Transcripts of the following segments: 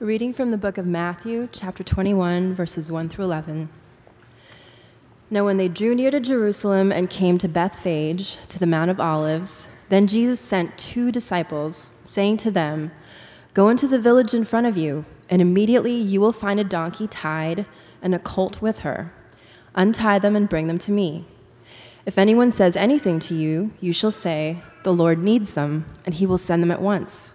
reading from the book of Matthew, chapter 21, verses 1 through 11. Now, when they drew near to Jerusalem and came to Bethphage, to the Mount of Olives, then Jesus sent two disciples, saying to them, Go into the village in front of you, and immediately you will find a donkey tied and a colt with her. Untie them and bring them to me. If anyone says anything to you, you shall say, The Lord needs them, and he will send them at once.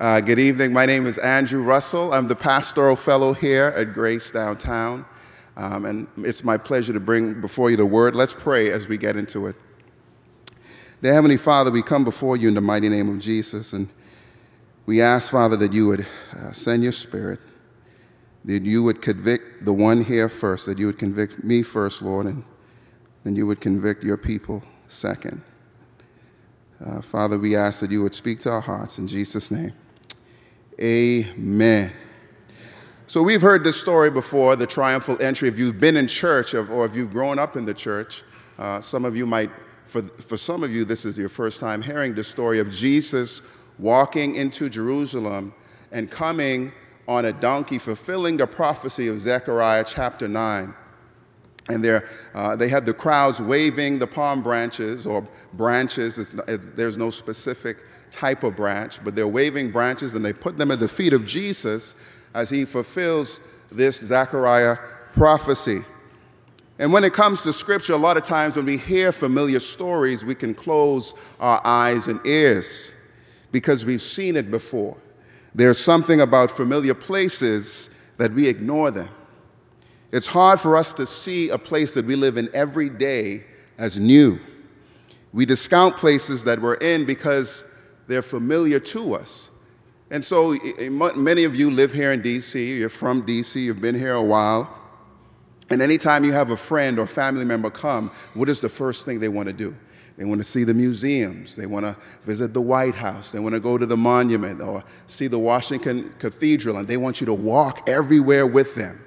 Uh, good evening. My name is Andrew Russell. I'm the pastoral fellow here at Grace Downtown. Um, and it's my pleasure to bring before you the word. Let's pray as we get into it. Dear Heavenly Father, we come before you in the mighty name of Jesus, and we ask, Father, that you would uh, send your spirit, that you would convict the one here first, that you would convict me first, Lord, and then you would convict your people second. Uh, Father, we ask that you would speak to our hearts in Jesus' name. Amen. So we've heard this story before, the triumphal entry. If you've been in church or if you've grown up in the church, uh, some of you might, for, for some of you, this is your first time hearing the story of Jesus walking into Jerusalem and coming on a donkey, fulfilling the prophecy of Zechariah chapter 9. And uh, they had the crowds waving the palm branches or branches. It's, it's, there's no specific type of branch, but they're waving branches and they put them at the feet of Jesus as he fulfills this Zechariah prophecy. And when it comes to scripture, a lot of times when we hear familiar stories, we can close our eyes and ears because we've seen it before. There's something about familiar places that we ignore them. It's hard for us to see a place that we live in every day as new. We discount places that we're in because they're familiar to us. And so many of you live here in DC, you're from DC, you've been here a while. And anytime you have a friend or family member come, what is the first thing they want to do? They want to see the museums. They want to visit the White House. They want to go to the monument or see the Washington Cathedral. And they want you to walk everywhere with them,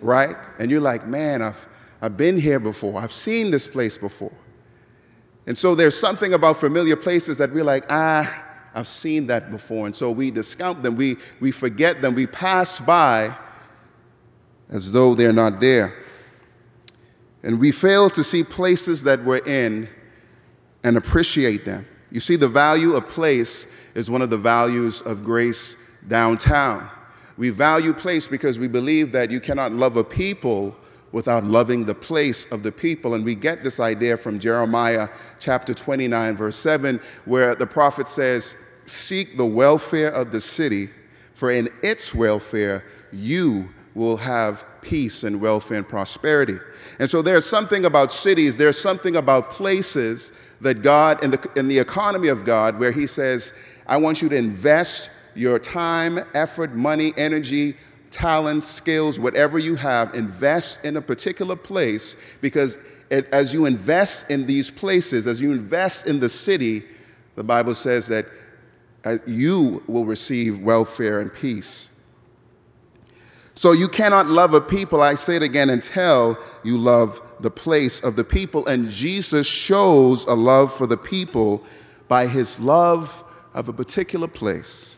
right? And you're like, man, I've, I've been here before. I've seen this place before. And so there's something about familiar places that we're like, ah, I've seen that before. And so we discount them, we, we forget them, we pass by as though they're not there. And we fail to see places that we're in and appreciate them. You see, the value of place is one of the values of grace downtown. We value place because we believe that you cannot love a people without loving the place of the people. And we get this idea from Jeremiah chapter 29, verse 7, where the prophet says, seek the welfare of the city, for in its welfare you will have peace and welfare and prosperity. And so there's something about cities, there's something about places that God, in the, in the economy of God, where He says, I want you to invest your time, effort, money, energy, talent, skills, whatever you have, invest in a particular place because it, as you invest in these places, as you invest in the city, the Bible says that uh, you will receive welfare and peace. So you cannot love a people, I say it again, until you love the place of the people. And Jesus shows a love for the people by his love of a particular place.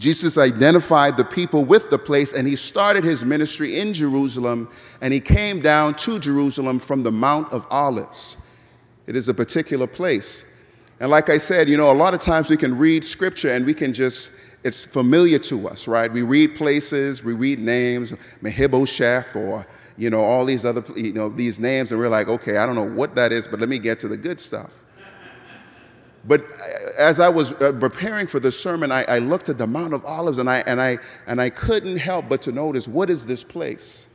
Jesus identified the people with the place and he started his ministry in Jerusalem and he came down to Jerusalem from the Mount of Olives. It is a particular place. And like I said, you know, a lot of times we can read scripture and we can just it's familiar to us, right? We read places, we read names, Mephibosheth, or you know all these other you know these names, and we're like, okay, I don't know what that is, but let me get to the good stuff. But as I was uh, preparing for the sermon, I, I looked at the Mount of Olives, and I and I and I couldn't help but to notice what is this place?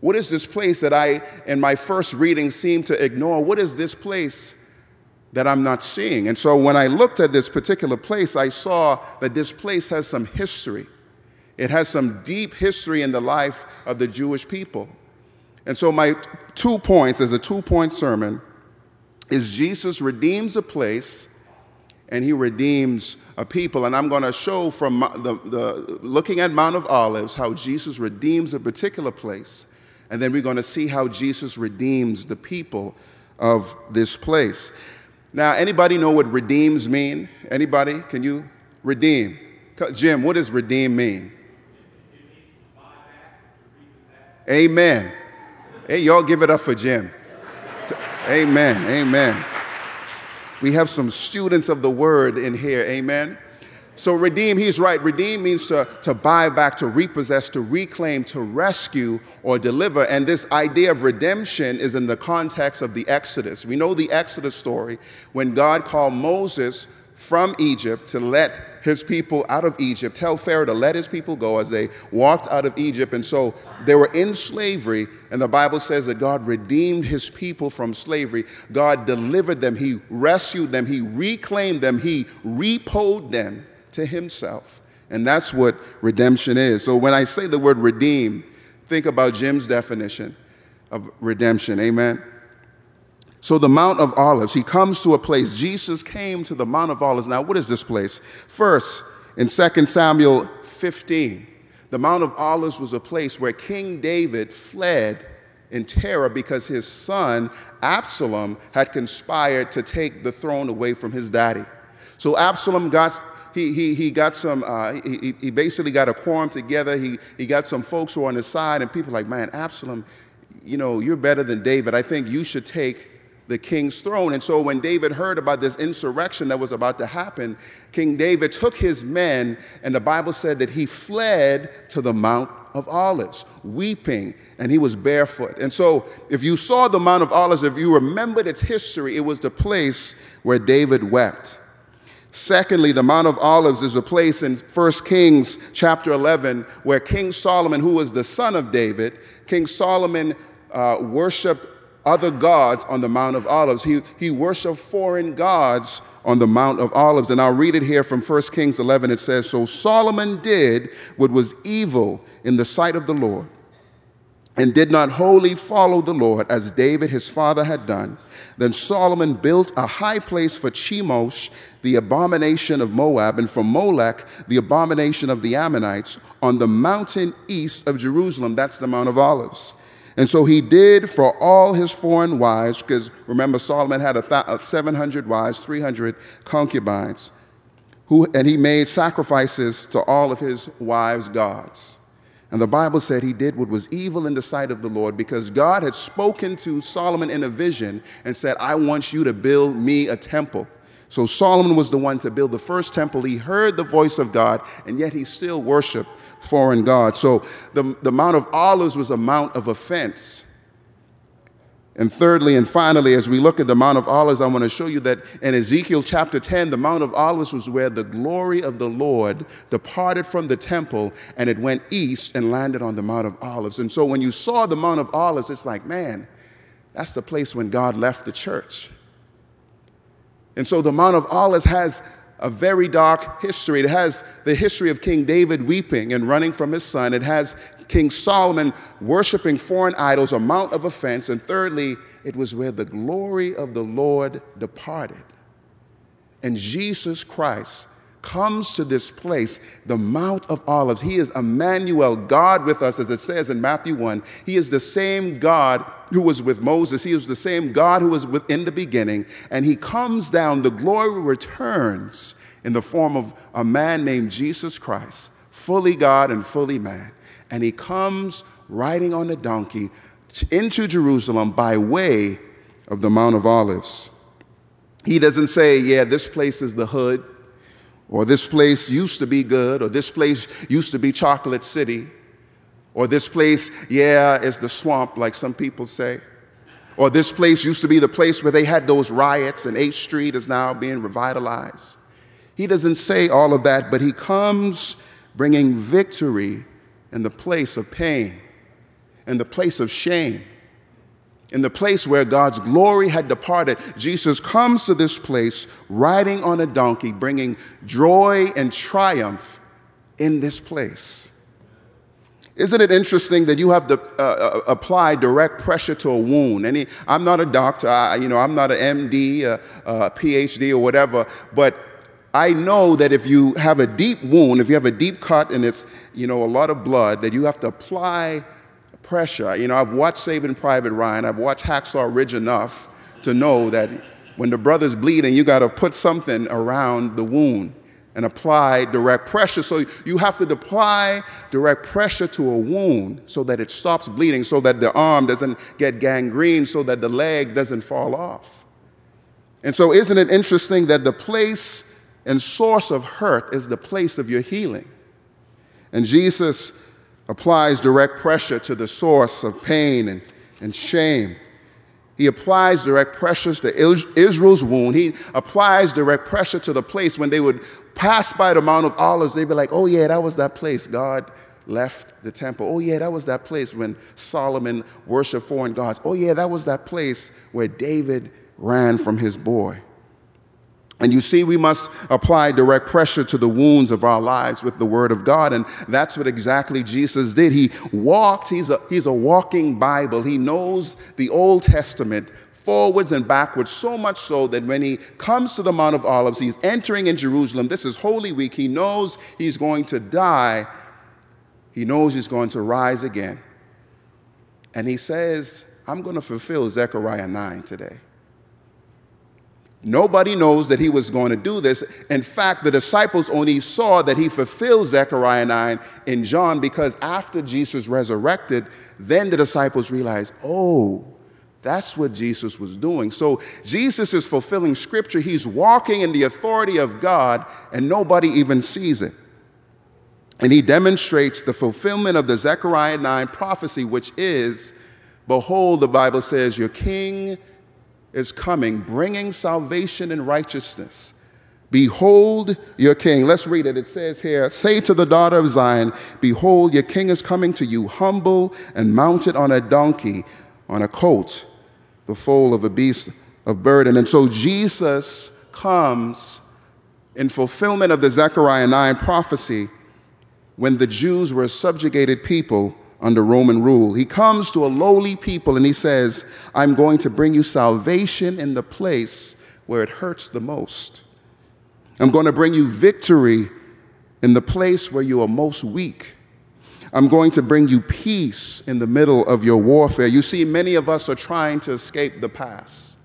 What is this place that I, in my first reading, seemed to ignore? What is this place that I'm not seeing? And so when I looked at this particular place, I saw that this place has some history. It has some deep history in the life of the Jewish people. And so my two points, as a two point sermon, is Jesus redeems a place and he redeems a people. And I'm going to show from the, the, looking at Mount of Olives how Jesus redeems a particular place and then we're going to see how Jesus redeems the people of this place. Now, anybody know what redeems mean? Anybody? Can you redeem? Jim, what does redeem mean? Amen. Hey, y'all give it up for Jim. Amen. Amen. We have some students of the word in here. Amen. So, redeem, he's right. Redeem means to, to buy back, to repossess, to reclaim, to rescue, or deliver. And this idea of redemption is in the context of the Exodus. We know the Exodus story when God called Moses from Egypt to let his people out of Egypt, tell Pharaoh to let his people go as they walked out of Egypt. And so they were in slavery, and the Bible says that God redeemed his people from slavery. God delivered them, he rescued them, he reclaimed them, he repoed them to himself. And that's what redemption is. So when I say the word redeem, think about Jim's definition of redemption. Amen. So the Mount of Olives, he comes to a place. Jesus came to the Mount of Olives. Now, what is this place? First, in 2 Samuel 15, the Mount of Olives was a place where King David fled in terror because his son Absalom had conspired to take the throne away from his daddy. So Absalom got he, he, he got some, uh, he, he basically got a quorum together. He, he got some folks who are on his side, and people like, man, Absalom, you know, you're better than David. I think you should take the king's throne. And so when David heard about this insurrection that was about to happen, King David took his men, and the Bible said that he fled to the Mount of Olives, weeping, and he was barefoot. And so, if you saw the Mount of Olives, if you remembered its history, it was the place where David wept. Secondly, the Mount of Olives is a place in 1 Kings chapter 11 where King Solomon, who was the son of David, King Solomon uh, worshiped other gods on the Mount of Olives. He, he worshiped foreign gods on the Mount of Olives. And I'll read it here from 1 Kings 11. It says, So Solomon did what was evil in the sight of the Lord and did not wholly follow the Lord as David his father had done. Then Solomon built a high place for Chemosh, the abomination of Moab, and for Molech, the abomination of the Ammonites, on the mountain east of Jerusalem. That's the Mount of Olives. And so he did for all his foreign wives, because remember, Solomon had a uh, 700 wives, 300 concubines, who, and he made sacrifices to all of his wives' gods. And the Bible said he did what was evil in the sight of the Lord because God had spoken to Solomon in a vision and said, I want you to build me a temple. So Solomon was the one to build the first temple. He heard the voice of God, and yet he still worshiped foreign gods. So the, the Mount of Olives was a mount of offense. And thirdly and finally, as we look at the Mount of Olives, I want to show you that in Ezekiel chapter 10, the Mount of Olives was where the glory of the Lord departed from the temple and it went east and landed on the Mount of Olives. And so when you saw the Mount of Olives, it's like, man, that's the place when God left the church. And so the Mount of Olives has a very dark history. It has the history of King David weeping and running from his son. It has King Solomon worshiping foreign idols, a mount of offense. And thirdly, it was where the glory of the Lord departed. And Jesus Christ comes to this place, the Mount of Olives. He is Emmanuel, God with us, as it says in Matthew 1. He is the same God who was with Moses. He was the same God who was within the beginning. And he comes down, the glory returns in the form of a man named Jesus Christ, fully God and fully man. And he comes riding on a donkey into Jerusalem by way of the Mount of Olives. He doesn't say, yeah, this place is the hood or this place used to be good, or this place used to be Chocolate City, or this place, yeah, is the swamp, like some people say. Or this place used to be the place where they had those riots, and 8th Street is now being revitalized. He doesn't say all of that, but he comes bringing victory in the place of pain, in the place of shame, in the place where God's glory had departed. Jesus comes to this place riding on a donkey, bringing joy and triumph in this place. Isn't it interesting that you have to uh, uh apply direct pressure to a wound? Any, I'm not a doctor, I, you know, I'm not an MD, a, a PhD, or whatever, but I know that if you have a deep wound, if you have a deep cut and it's, you know, a lot of blood, that you have to apply pressure. You know, I've watched Saving Private Ryan, I've watched Hacksaw Ridge enough to know that when the brother's bleeding, you got to put something around the wound and apply direct pressure. So you have to apply direct pressure to a wound so that it stops bleeding, so that the arm doesn't get gangrene, so that the leg doesn't fall off. And so, isn't it interesting that the place and source of hurt is the place of your healing. And Jesus applies direct pressure to the source of pain and, and shame. He applies direct pressures to Israel's wound. He applies direct pressure to the place when they would pass by the Mount of Olives, they'd be like, oh, yeah, that was that place God left the temple. Oh, yeah, that was that place when Solomon worshiped foreign gods. Oh, yeah, that was that place where David ran from his boy. And you see, we must apply direct pressure to the wounds of our lives with the Word of God. And that's what exactly Jesus did. He walked, he's a, he's a walking Bible. He knows the Old Testament forwards and backwards, so much so that when he comes to the Mount of Olives, he's entering in Jerusalem. This is Holy Week. He knows he's going to die, he knows he's going to rise again. And he says, I'm going to fulfill Zechariah 9 today. Nobody knows that he was going to do this. In fact, the disciples only saw that he fulfilled Zechariah 9 in John because after Jesus resurrected, then the disciples realized, oh, that's what Jesus was doing. So Jesus is fulfilling scripture. He's walking in the authority of God, and nobody even sees it. And he demonstrates the fulfillment of the Zechariah 9 prophecy, which is Behold, the Bible says, Your king is coming, bringing salvation and righteousness. Behold your king. Let's read it. It says here Say to the daughter of Zion, Behold, your king is coming to you, humble and mounted on a donkey, on a colt, the foal of a beast of burden. And so Jesus comes in fulfillment of the Zechariah 9 prophecy when the Jews were a subjugated people under Roman rule. He comes to a lowly people and he says, I'm going to bring you salvation in the place where it hurts the most. I'm going to bring you victory in the place where you are most weak. I'm going to bring you peace in the middle of your warfare. You see, many of us are trying to escape the past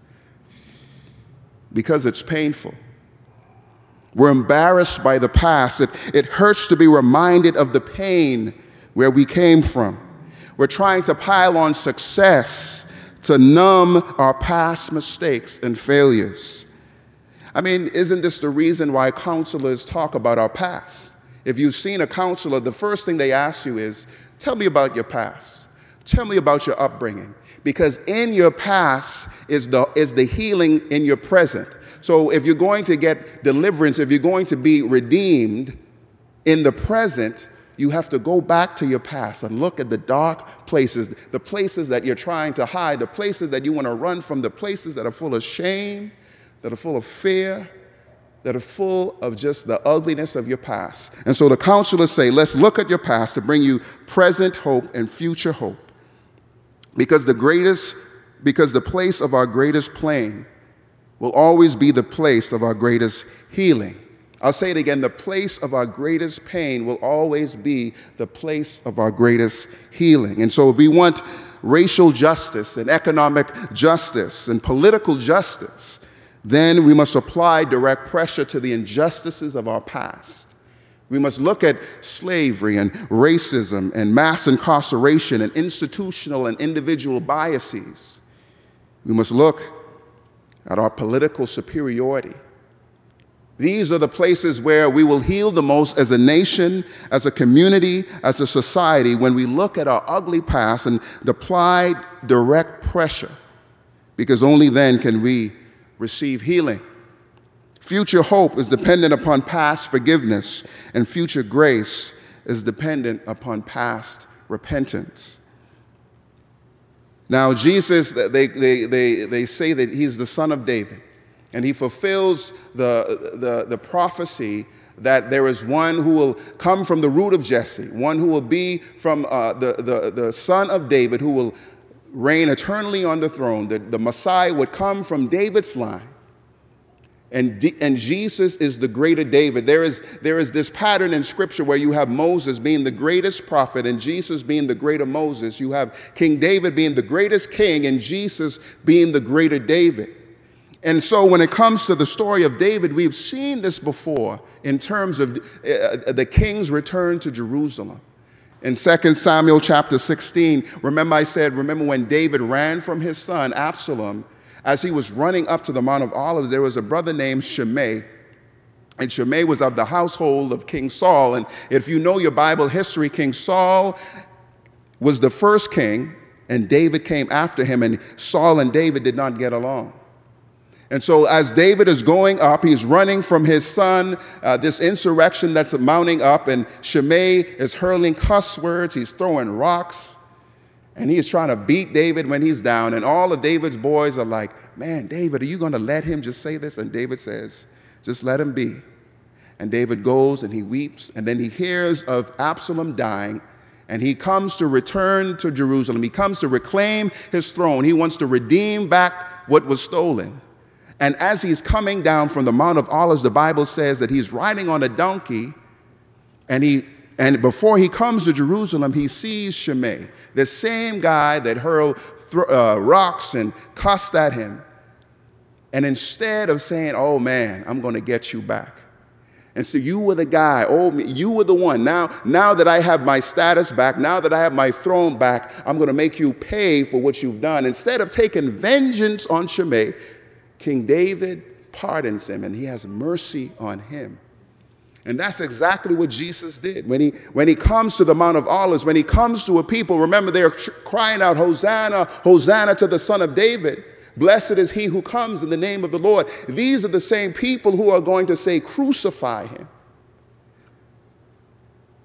because it's painful. We're embarrassed by the past. It, it hurts to be reminded of the pain where we came from. We're trying to pile on success to numb our past mistakes and failures. I mean, isn't this the reason why counselors talk about our past? If you've seen a counselor, the first thing they ask you is, Tell me about your past. Tell me about your upbringing. Because in your past is the, is the healing in your present. So if you're going to get deliverance, if you're going to be redeemed in the present, you have to go back to your past and look at the dark places, the places that you're trying to hide, the places that you want to run from, the places that are full of shame, that are full of fear, that are full of just the ugliness of your past. And so the counselors say, let's look at your past to bring you present hope and future hope. Because the greatest, because the place of our greatest pain will always be the place of our greatest healing. I'll say it again the place of our greatest pain will always be the place of our greatest healing. And so, if we want racial justice and economic justice and political justice, then we must apply direct pressure to the injustices of our past. We must look at slavery and racism and mass incarceration and institutional and individual biases. We must look at our political superiority These are the places where we will heal the most as a nation, as a community, as a society when we look at our ugly past and apply direct pressure, because only then can we receive healing. Future hope is dependent upon past forgiveness, and future grace is dependent upon past repentance. Now, Jesus, they, they, they, they say that he's the son of David. And he fulfills the, the, the prophecy that there is one who will come from the root of Jesse, one who will be from uh, the, the, the son of David, who will reign eternally on the throne. The, the Messiah would come from David's line. And, and Jesus is the greater David. There is, there is this pattern in Scripture where you have Moses being the greatest prophet and Jesus being the greater Moses. You have King David being the greatest king and Jesus being the greater David. And so, when it comes to the story of David, we've seen this before in terms of uh, the king's return to Jerusalem. In 2 Samuel chapter 16, remember I said, remember when David ran from his son Absalom, as he was running up to the Mount of Olives, there was a brother named Shimei. And Shimei was of the household of King Saul. And if you know your Bible history, King Saul was the first king, and David came after him, and Saul and David did not get along. And so, as David is going up, he's running from his son, uh, this insurrection that's mounting up, and Shimei is hurling cuss words, he's throwing rocks, and he's trying to beat David when he's down. And all of David's boys are like, Man, David, are you going to let him just say this? And David says, Just let him be. And David goes and he weeps, and then he hears of Absalom dying, and he comes to return to Jerusalem. He comes to reclaim his throne. He wants to redeem back what was stolen. And as he's coming down from the Mount of Olives, the Bible says that he's riding on a donkey. And, he, and before he comes to Jerusalem, he sees Shimei, the same guy that hurled th- uh, rocks and cussed at him. And instead of saying, Oh man, I'm going to get you back. And so you were the guy, oh, you were the one. Now, now that I have my status back, now that I have my throne back, I'm going to make you pay for what you've done. Instead of taking vengeance on Shimei, King David pardons him and he has mercy on him. And that's exactly what Jesus did. When he, when he comes to the Mount of Olives, when he comes to a people, remember they're crying out, Hosanna, Hosanna to the Son of David. Blessed is he who comes in the name of the Lord. These are the same people who are going to say, Crucify him.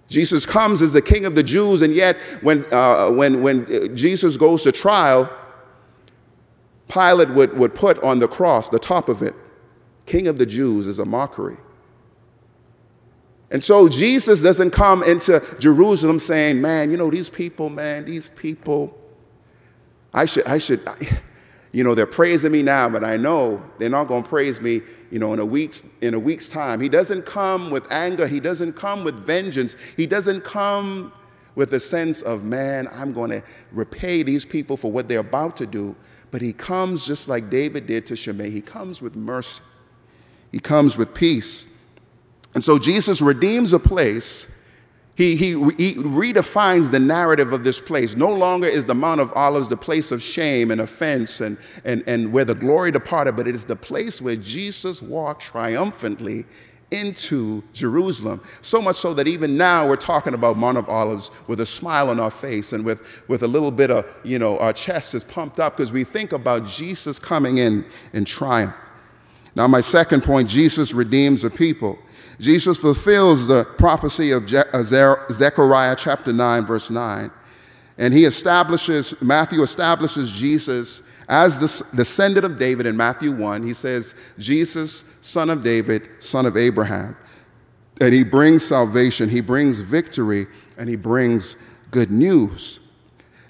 Jesus comes as the King of the Jews, and yet when, uh, when, when Jesus goes to trial, Pilate would, would put on the cross, the top of it, King of the Jews is a mockery. And so Jesus doesn't come into Jerusalem saying, man, you know, these people, man, these people, I should, I should, you know, they're praising me now, but I know they're not going to praise me, you know, in a week's, in a week's time. He doesn't come with anger. He doesn't come with vengeance. He doesn't come with a sense of, man, I'm going to repay these people for what they're about to do. But he comes just like David did to Shimei. He comes with mercy, he comes with peace. And so Jesus redeems a place. He, he, he, redefines the narrative of this place. No longer is the Mount of Olives the place of shame and offense and, and, and where the glory departed, but it is the place where Jesus walked triumphantly into Jerusalem. So much so that even now we're talking about Mount of Olives with a smile on our face and with, with a little bit of, you know, our chest is pumped up because we think about Jesus coming in in triumph. Now, my second point Jesus redeems a people. Jesus fulfills the prophecy of uh, Zechariah chapter 9, verse 9. And he establishes, Matthew establishes Jesus as the descendant of David in Matthew 1, he says, Jesus, son of David, son of Abraham. And he brings salvation, he brings victory, and he brings good news.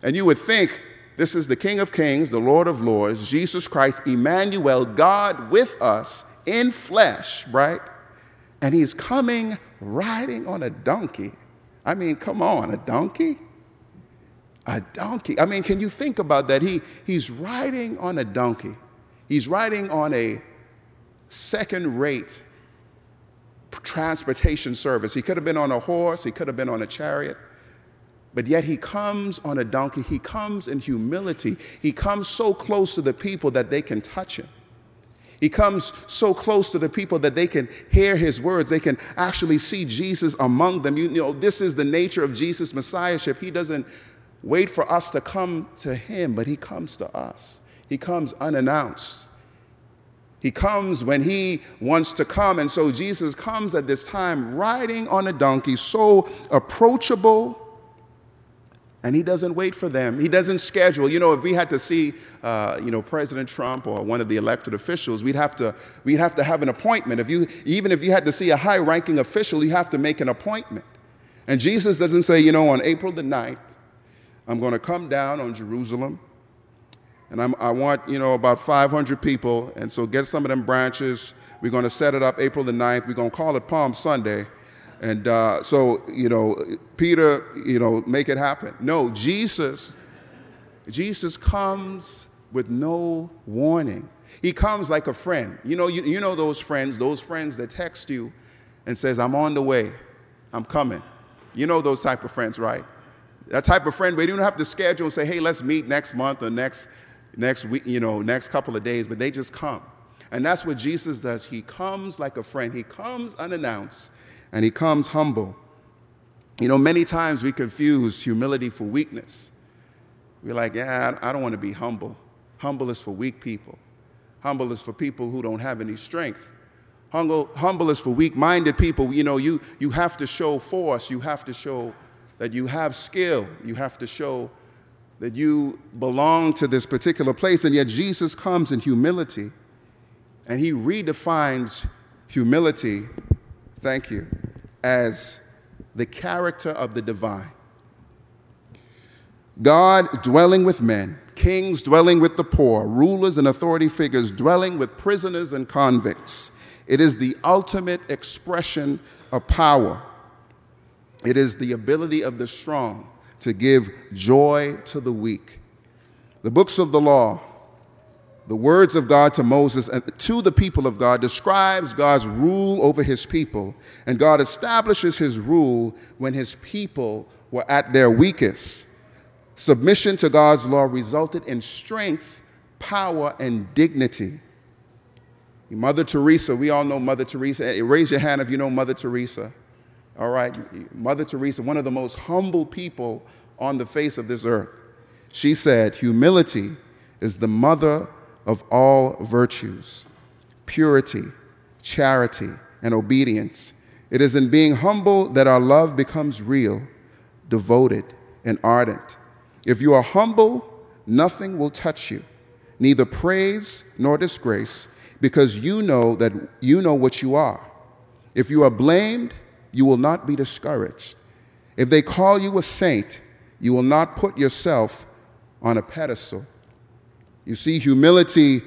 And you would think this is the King of Kings, the Lord of Lords, Jesus Christ, Emmanuel, God with us in flesh, right? And he's coming riding on a donkey. I mean, come on, a donkey? A donkey. I mean, can you think about that? He, he's riding on a donkey, he's riding on a second rate transportation service. He could have been on a horse, he could have been on a chariot. But yet he comes on a donkey. He comes in humility. He comes so close to the people that they can touch him. He comes so close to the people that they can hear his words. They can actually see Jesus among them. You, know, this is the nature of Jesus' messiahship. He doesn't wait for us to come to him, but he comes to us. He comes unannounced. He comes when he wants to come. And so Jesus comes at this time riding on a donkey, so approachable and he doesn't wait for them. He doesn't schedule. You know, if we had to see, uh, you know, President Trump or one of the elected officials, we'd have to, we'd have to have an appointment. If you, even if you had to see a high-ranking official, you have to make an appointment. And Jesus doesn't say, you know, on April the 9th, I'm going to come down on Jerusalem, and I'm, I want, you know, about 500 people, and so get some of them branches. We're going to set it up April the 9th. We're going to call it Palm Sunday. And uh, so, you know, Peter, you know, make it happen. No, Jesus, Jesus comes with no warning. He comes like a friend. You know, you, you know those friends, those friends that text you and says, I'm on the way, I'm coming. You know those type of friends, right? That type of friend where you don't have to schedule and say, hey, let's meet next month or next, next week, you know, next couple of days, but they just come. And that's what Jesus does. He comes like a friend. He comes unannounced and he comes humble. You know, many times we confuse humility for weakness. We're like, yeah, I don't want to be humble. Humble is for weak people. Humble is for people who don't have any strength. Humble, humble is for weak minded people. You know, you, you have to show force. You have to show that you have skill. You have to show that you belong to this particular place. And yet, Jesus comes in humility and he redefines humility thank you, as the character of the divine. God dwelling with men, kings dwelling with the poor, rulers and authority figures dwelling with prisoners and convicts. It is the ultimate expression of power. It is the ability of the strong to give joy to the weak. The books of the law the words of God to Moses and to the people of God describes God's rule over his people, and God establishes his rule when his people were at their weakest. Submission to God's law resulted in strength, power, and dignity. Mother Teresa, we all know Mother Teresa. Raise your hand if you know Mother Teresa. All right, Mother Teresa, one of the most humble people on the face of this earth. She said, Humility is the mother of all virtues purity, charity, and obedience. It is in being humble that our love becomes real, devoted, and ardent. If you are humble, nothing will touch you, neither praise nor disgrace, because you know that you know what you are. If you are blamed, you will not be discouraged. If they call you a saint, you will not put yourself on a pedestal. You see, humility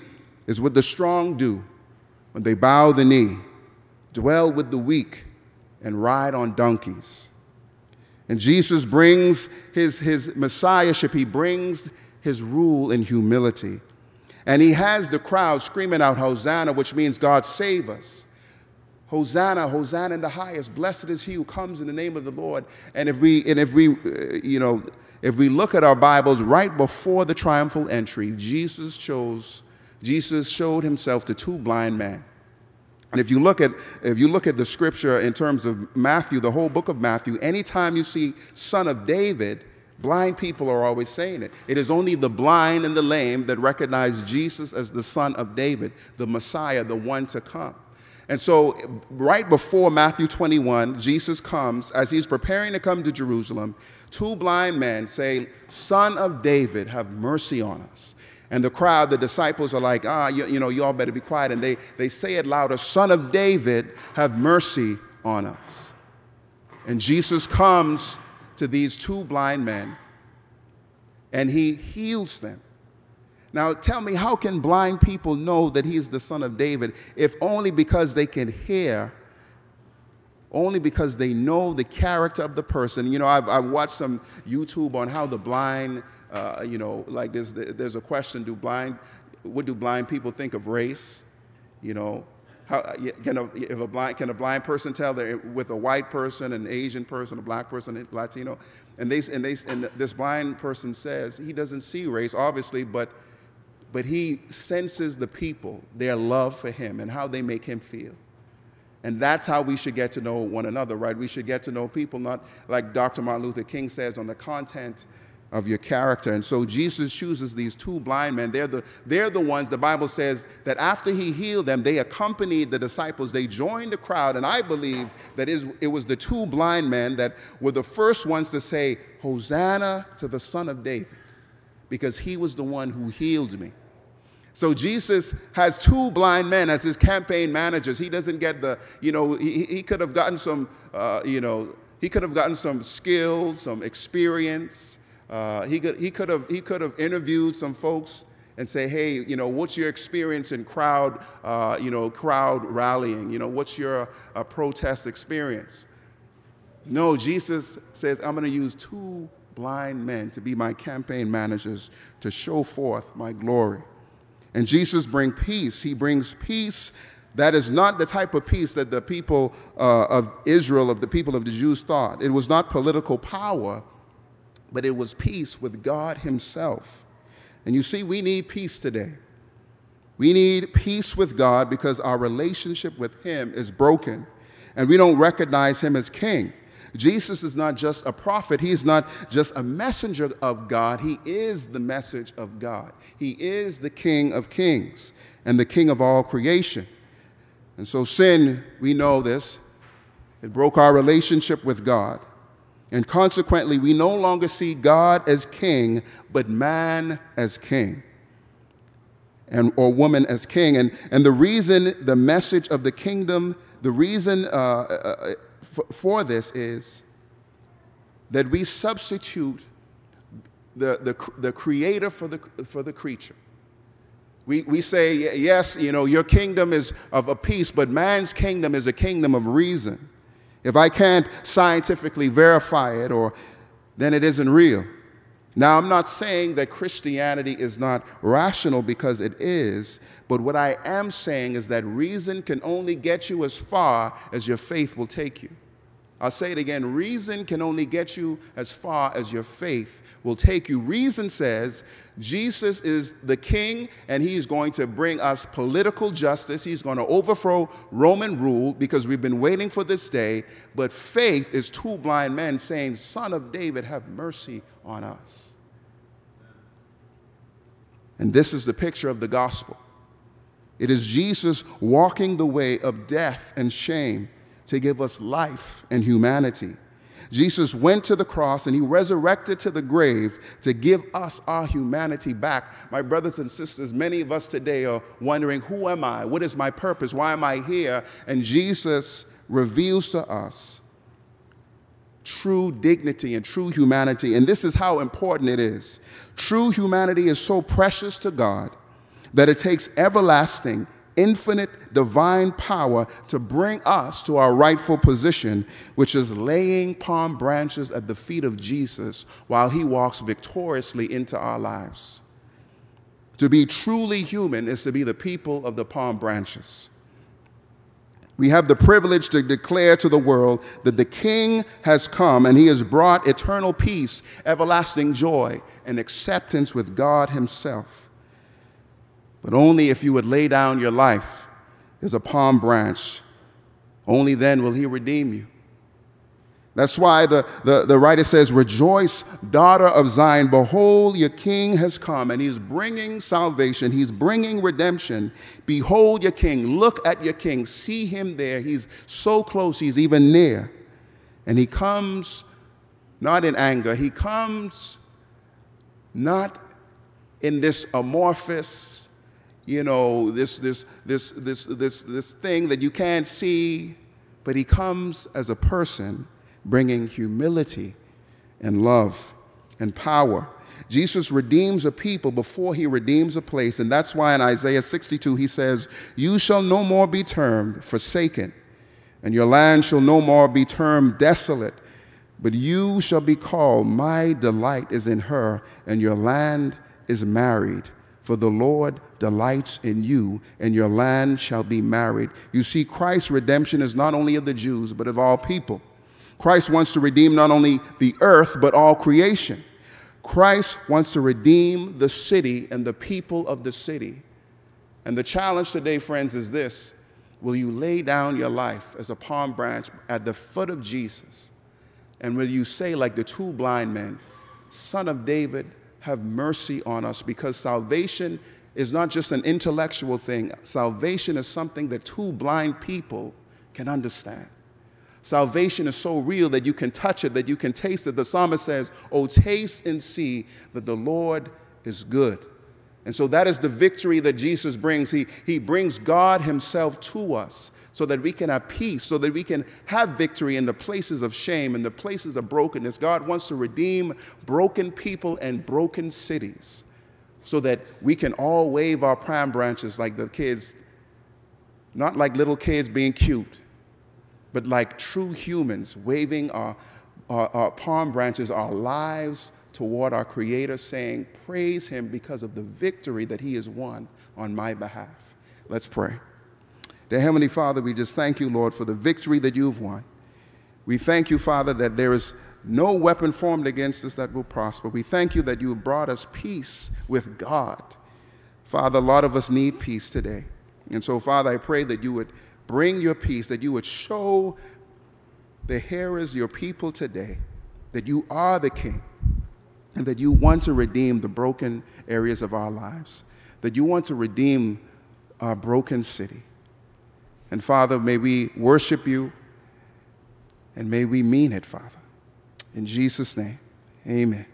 is what the strong do when they bow the knee, dwell with the weak, and ride on donkeys. And Jesus brings his, his messiahship, he brings his rule in humility. And he has the crowd screaming out, Hosanna, which means God save us. Hosanna, Hosanna in the highest. Blessed is he who comes in the name of the Lord. And if we, and if we, uh, you know, if we look at our Bibles right before the triumphal entry, Jesus chose, Jesus showed himself to two blind men. And if you look at if you look at the scripture in terms of Matthew, the whole book of Matthew, anytime you see son of David, blind people are always saying it. It is only the blind and the lame that recognize Jesus as the son of David, the Messiah, the one to come. And so, right before Matthew 21, Jesus comes, as he's preparing to come to Jerusalem, two blind men say, Son of David, have mercy on us. And the crowd, the disciples are like, ah, you, you know, y'all better be quiet. And they, they say it louder, Son of David, have mercy on us. And Jesus comes to these two blind men and he heals them. Now, tell me, how can blind people know that he's the son of David if only because they can hear only because they know the character of the person. You know, I've, I've watched some YouTube on how the blind, uh, you know, like there's, there's a question, do blind, what do blind people think of race? You know, how, can, a, if a blind, can a blind person tell that with a white person, an Asian person, a black person, a Latino? And, they, and, they, and this blind person says he doesn't see race, obviously, but but he senses the people, their love for him, and how they make him feel. And that's how we should get to know one another, right? We should get to know people, not like Dr. Martin Luther King says, on the content of your character. And so Jesus chooses these two blind men. They're the, they're the ones, the Bible says, that after he healed them, they accompanied the disciples. They joined the crowd. And I believe that it was the two blind men that were the first ones to say, Hosanna to the Son of David, because he was the one who healed me. So Jesus has two blind men as his campaign managers. He doesn't get the, you know, he, he could have gotten some, uh, you know, he could have gotten some skills, some experience. Uh, he, could, he, could have, he could have interviewed some folks and say, hey, you know, what's your experience in crowd, uh, you know, crowd rallying? You know, what's your uh, protest experience? No, Jesus says, I'm going to use two blind men to be my campaign managers to show forth my glory. And Jesus brings peace. He brings peace that is not the type of peace that the people uh, of Israel, of the people of the Jews thought. It was not political power, but it was peace with God Himself. And you see, we need peace today. We need peace with God because our relationship with Him is broken and we don't recognize Him as King. Jesus is not just a prophet, he is not just a messenger of God, he is the message of God. He is the King of kings and the King of all creation. And so, sin, we know this, it broke our relationship with God. And consequently, we no longer see God as king, but man as king. And, or woman as king. And, and the reason the message of the kingdom, the reason uh, uh, for this is that we substitute the, the, the creator for the, for the creature. We, we say, yes, you know, your kingdom is of a peace, but man's kingdom is a kingdom of reason. If I can't scientifically verify it, or then it isn't real. Now, I'm not saying that Christianity is not rational because it is, but what I am saying is that reason can only get you as far as your faith will take you. I'll say it again reason can only get you as far as your faith will take you. Reason says Jesus is the king and he's going to bring us political justice. He's going to overthrow Roman rule because we've been waiting for this day. But faith is two blind men saying, Son of David, have mercy on us. And this is the picture of the gospel. It is Jesus walking the way of death and shame to give us life and humanity. Jesus went to the cross and he resurrected to the grave to give us our humanity back. My brothers and sisters, many of us today are wondering, Who am I? What is my purpose? Why am I here? And Jesus reveals to us true dignity and true humanity. And this is how important it is. True humanity is so precious to God that it takes everlasting infinite divine power to bring us to our rightful position, which is laying palm branches at the feet of Jesus while he walks victoriously into our lives. To be truly human is to be the people of the palm branches. We have the privilege to declare to the world that the King has come and he has brought eternal peace, everlasting joy, and acceptance with God Himself but only if you would lay down your life as a palm branch. Only then will he redeem you. That's why the, the, the writer says, Rejoice, daughter of Zion. Behold, your king has come, and he's bringing salvation. He's bringing redemption. Behold your king. Look at your king. See him there. He's so close, he's even near. And he comes not in anger, he comes not in this amorphous, you know, this, this, this, this, this, this thing that you can't see, but he comes as a person bringing humility and love and power. Jesus redeems a people before he redeems a place. And that's why in Isaiah 62 he says, You shall no more be termed forsaken, and your land shall no more be termed desolate, but you shall be called, My delight is in her, and your land is married. For the Lord delights in you, and your land shall be married. You see, Christ's redemption is not only of the Jews, but of all people. Christ wants to redeem not only the earth, but all creation. Christ wants to redeem the city and the people of the city. And the challenge today, friends, is this Will you lay down your life as a palm branch at the foot of Jesus? And will you say, like the two blind men, Son of David, have mercy on us? Because salvation is not just an intellectual thing, salvation is something that two blind people can understand. Salvation is so real that you can touch it, that you can taste it. The psalmist says, Oh, taste and see that the Lord is good. And so that is the victory that Jesus brings. He, he brings God Himself to us so that we can have peace, so that we can have victory in the places of shame, in the places of brokenness. God wants to redeem broken people and broken cities so that we can all wave our palm branches like the kids, not like little kids being cute, but like true humans waving our, our, our palm branches, our lives toward our Creator, saying, Praise Him because of the victory that He has won on my behalf. Let's pray. Dear Heavenly Father, we just thank you, Lord, for the victory that you've won. We thank you, Father, that there is no weapon formed against us that will prosper. We thank you that you have brought us peace with God. Father, a lot of us need peace today. And so, Father, I pray that you would bring your peace, that you would show the hearers, your people today, that you are the King, and that you want to redeem the broken areas of our lives, that you want to redeem our broken city. And Father, may we worship you and may we mean it, Father. In Jesus' name, amen.